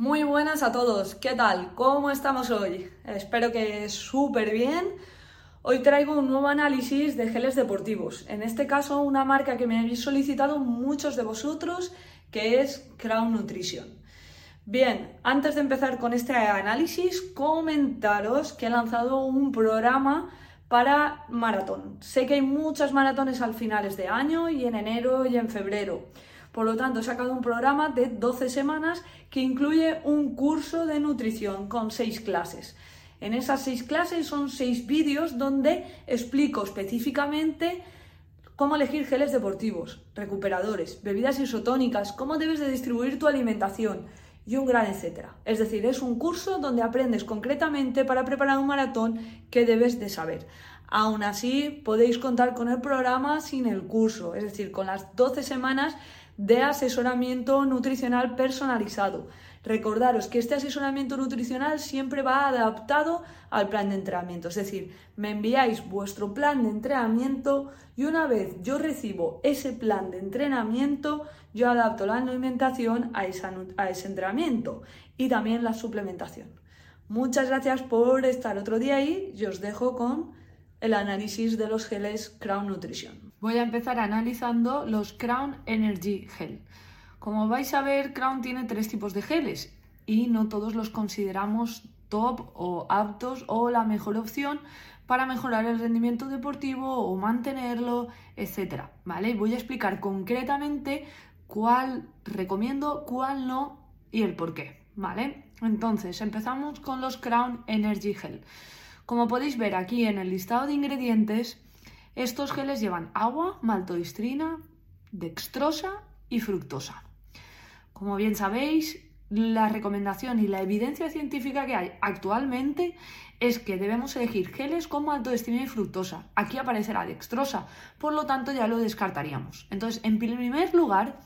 Muy buenas a todos, ¿qué tal? ¿Cómo estamos hoy? Espero que súper bien. Hoy traigo un nuevo análisis de geles deportivos, en este caso una marca que me habéis solicitado muchos de vosotros, que es Crown Nutrition. Bien, antes de empezar con este análisis, comentaros que he lanzado un programa para maratón. Sé que hay muchas maratones al finales de año y en enero y en febrero. Por lo tanto, he sacado un programa de 12 semanas que incluye un curso de nutrición con 6 clases. En esas 6 clases son 6 vídeos donde explico específicamente cómo elegir geles deportivos, recuperadores, bebidas isotónicas, cómo debes de distribuir tu alimentación y un gran etcétera. Es decir, es un curso donde aprendes concretamente para preparar un maratón que debes de saber. Aún así, podéis contar con el programa sin el curso, es decir, con las 12 semanas de asesoramiento nutricional personalizado. Recordaros que este asesoramiento nutricional siempre va adaptado al plan de entrenamiento, es decir, me enviáis vuestro plan de entrenamiento y una vez yo recibo ese plan de entrenamiento, yo adapto la alimentación a, a ese entrenamiento y también la suplementación. Muchas gracias por estar otro día ahí y os dejo con el análisis de los geles Crown Nutrition. Voy a empezar analizando los Crown Energy Gel. Como vais a ver, Crown tiene tres tipos de geles y no todos los consideramos top o aptos o la mejor opción para mejorar el rendimiento deportivo o mantenerlo, etcétera, ¿vale? Voy a explicar concretamente cuál recomiendo, cuál no y el por qué, ¿vale? Entonces, empezamos con los Crown Energy Gel. Como podéis ver aquí en el listado de ingredientes, estos geles llevan agua, maltodextrina, dextrosa y fructosa. Como bien sabéis, la recomendación y la evidencia científica que hay actualmente es que debemos elegir geles con maltodextrina y fructosa. Aquí aparecerá dextrosa, por lo tanto ya lo descartaríamos. Entonces, en primer lugar,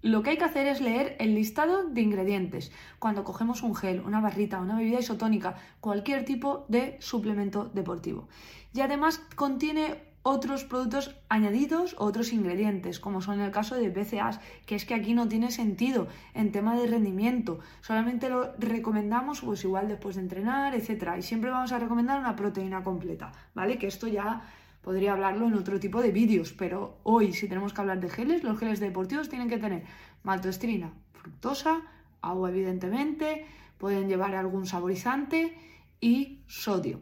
lo que hay que hacer es leer el listado de ingredientes. Cuando cogemos un gel, una barrita, una bebida isotónica, cualquier tipo de suplemento deportivo. Y además contiene otros productos añadidos, otros ingredientes, como son el caso de BCAAs, que es que aquí no tiene sentido en tema de rendimiento. Solamente lo recomendamos pues igual después de entrenar, etcétera, y siempre vamos a recomendar una proteína completa, ¿vale? Que esto ya podría hablarlo en otro tipo de vídeos, pero hoy si tenemos que hablar de geles, los geles deportivos tienen que tener maltodextrina, fructosa, agua evidentemente, pueden llevar algún saborizante y sodio.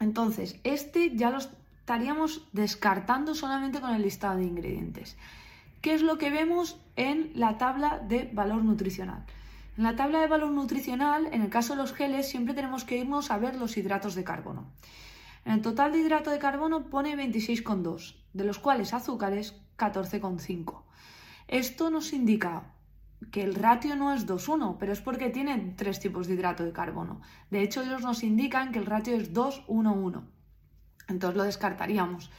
Entonces, este ya los estaríamos descartando solamente con el listado de ingredientes. ¿Qué es lo que vemos en la tabla de valor nutricional? En la tabla de valor nutricional, en el caso de los geles, siempre tenemos que irnos a ver los hidratos de carbono. En el total de hidrato de carbono pone 26,2, de los cuales azúcares 14,5. Esto nos indica que el ratio no es 2,1, pero es porque tienen tres tipos de hidrato de carbono. De hecho, ellos nos indican que el ratio es 2,1,1 entonces lo descartaríamos.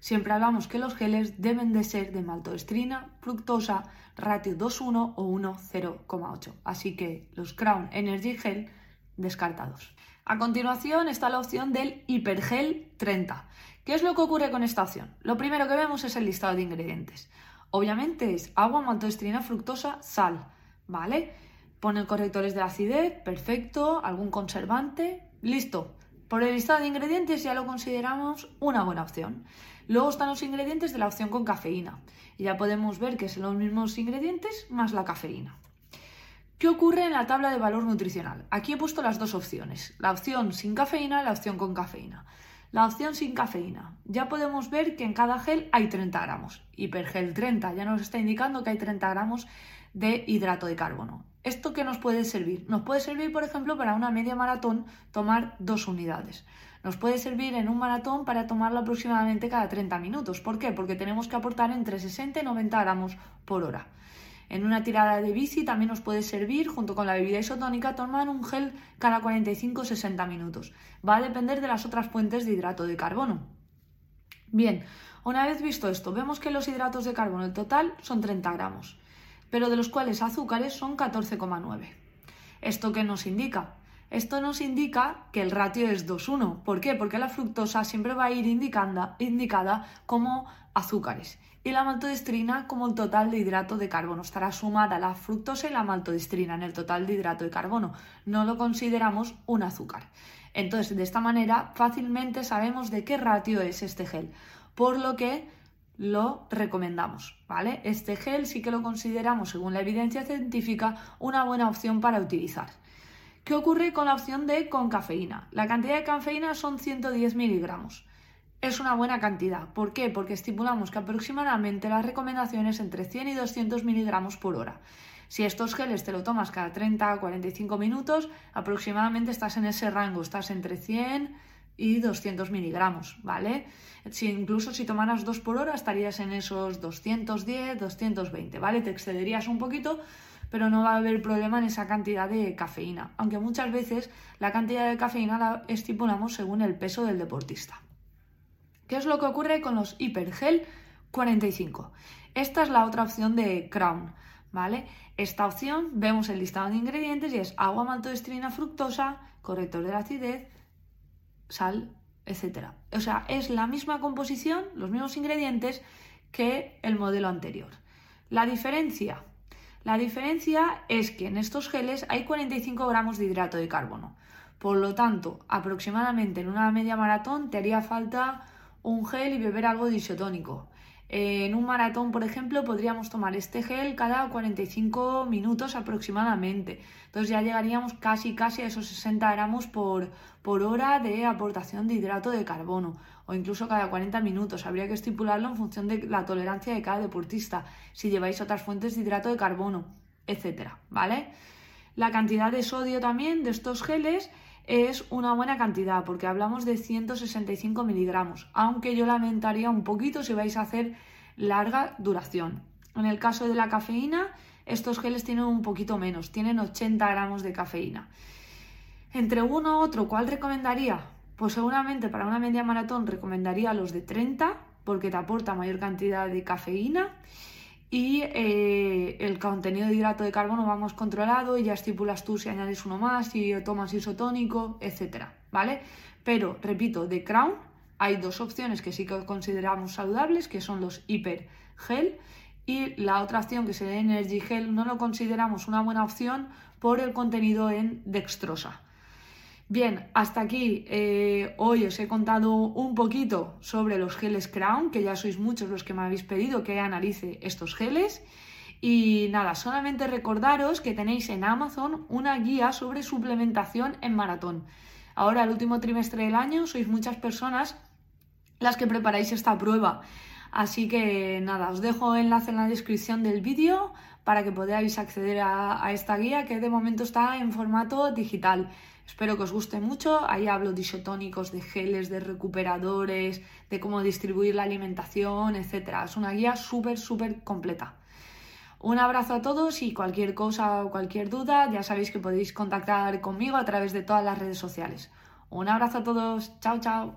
Siempre hablamos que los geles deben de ser de maltodextrina, fructosa, ratio 2,1 o 1,0,8. Así que los Crown Energy Gel descartados. A continuación está la opción del Hipergel 30. ¿Qué es lo que ocurre con esta opción? Lo primero que vemos es el listado de ingredientes. Obviamente es agua, maltodextrina, fructosa, sal, ¿vale? Ponen correctores de acidez, perfecto, algún conservante, listo. Por el listado de ingredientes ya lo consideramos una buena opción. Luego están los ingredientes de la opción con cafeína. Y ya podemos ver que son los mismos ingredientes más la cafeína. ¿Qué ocurre en la tabla de valor nutricional? Aquí he puesto las dos opciones, la opción sin cafeína y la opción con cafeína. La opción sin cafeína. Ya podemos ver que en cada gel hay 30 gramos. Hipergel 30 ya nos está indicando que hay 30 gramos de hidrato de carbono. ¿Esto qué nos puede servir? Nos puede servir, por ejemplo, para una media maratón tomar dos unidades. Nos puede servir en un maratón para tomarlo aproximadamente cada 30 minutos. ¿Por qué? Porque tenemos que aportar entre 60 y 90 gramos por hora. En una tirada de bici también nos puede servir, junto con la bebida isotónica, tomar un gel cada 45-60 minutos. Va a depender de las otras fuentes de hidrato de carbono. Bien, una vez visto esto, vemos que los hidratos de carbono en total son 30 gramos pero de los cuales azúcares son 14,9. ¿Esto qué nos indica? Esto nos indica que el ratio es 2-1. ¿Por qué? Porque la fructosa siempre va a ir indicada como azúcares y la maltodextrina como el total de hidrato de carbono. Estará sumada la fructosa y la maltodextrina en el total de hidrato de carbono. No lo consideramos un azúcar. Entonces, de esta manera, fácilmente sabemos de qué ratio es este gel, por lo que lo recomendamos, ¿vale? Este gel sí que lo consideramos, según la evidencia científica, una buena opción para utilizar. ¿Qué ocurre con la opción de con cafeína? La cantidad de cafeína son 110 miligramos. Es una buena cantidad. ¿Por qué? Porque estipulamos que aproximadamente la recomendación es entre 100 y 200 miligramos por hora. Si estos geles te lo tomas cada 30 a 45 minutos, aproximadamente estás en ese rango, estás entre 100 y 200 miligramos, ¿vale? Si incluso si tomaras dos por hora estarías en esos 210, 220, ¿vale? Te excederías un poquito, pero no va a haber problema en esa cantidad de cafeína, aunque muchas veces la cantidad de cafeína la estipulamos según el peso del deportista. ¿Qué es lo que ocurre con los Hipergel 45? Esta es la otra opción de Crown, ¿vale? Esta opción vemos el listado de ingredientes y es agua, maltodextrina, fructosa, corrector de la acidez, sal, etc. O sea, es la misma composición, los mismos ingredientes que el modelo anterior. La diferencia, la diferencia es que en estos geles hay 45 gramos de hidrato de carbono. Por lo tanto, aproximadamente en una media maratón te haría falta un gel y beber algo de. En un maratón, por ejemplo, podríamos tomar este gel cada 45 minutos aproximadamente. Entonces ya llegaríamos casi casi a esos 60 gramos por, por hora de aportación de hidrato de carbono o incluso cada 40 minutos. Habría que estipularlo en función de la tolerancia de cada deportista, si lleváis otras fuentes de hidrato de carbono, etcétera, ¿vale? La cantidad de sodio también de estos geles es una buena cantidad, porque hablamos de 165 miligramos, aunque yo lamentaría un poquito si vais a hacer larga duración. En el caso de la cafeína, estos geles tienen un poquito menos, tienen 80 gramos de cafeína. Entre uno u otro, ¿cuál recomendaría? Pues seguramente para una media maratón recomendaría los de 30, porque te aporta mayor cantidad de cafeína y eh, el contenido de hidrato de carbono vamos controlado y ya estipulas tú si añades uno más, si tomas isotónico, etcétera, ¿vale? Pero, repito, de Crown hay dos opciones que sí que consideramos saludables, que son los hiper gel y la otra opción que es el Energy Gel no lo consideramos una buena opción por el contenido en dextrosa. Bien, hasta aquí eh, hoy os he contado un poquito sobre los geles Crown, que ya sois muchos los que me habéis pedido que analice estos geles. Y nada, solamente recordaros que tenéis en Amazon una guía sobre suplementación en maratón. Ahora, el último trimestre del año, sois muchas personas las que preparáis esta prueba. Así que nada, os dejo enlace en la descripción del vídeo para que podáis acceder a esta guía que de momento está en formato digital. Espero que os guste mucho. Ahí hablo de isotónicos, de geles, de recuperadores, de cómo distribuir la alimentación, etc. Es una guía súper, súper completa. Un abrazo a todos y cualquier cosa o cualquier duda ya sabéis que podéis contactar conmigo a través de todas las redes sociales. Un abrazo a todos. Chao, chao.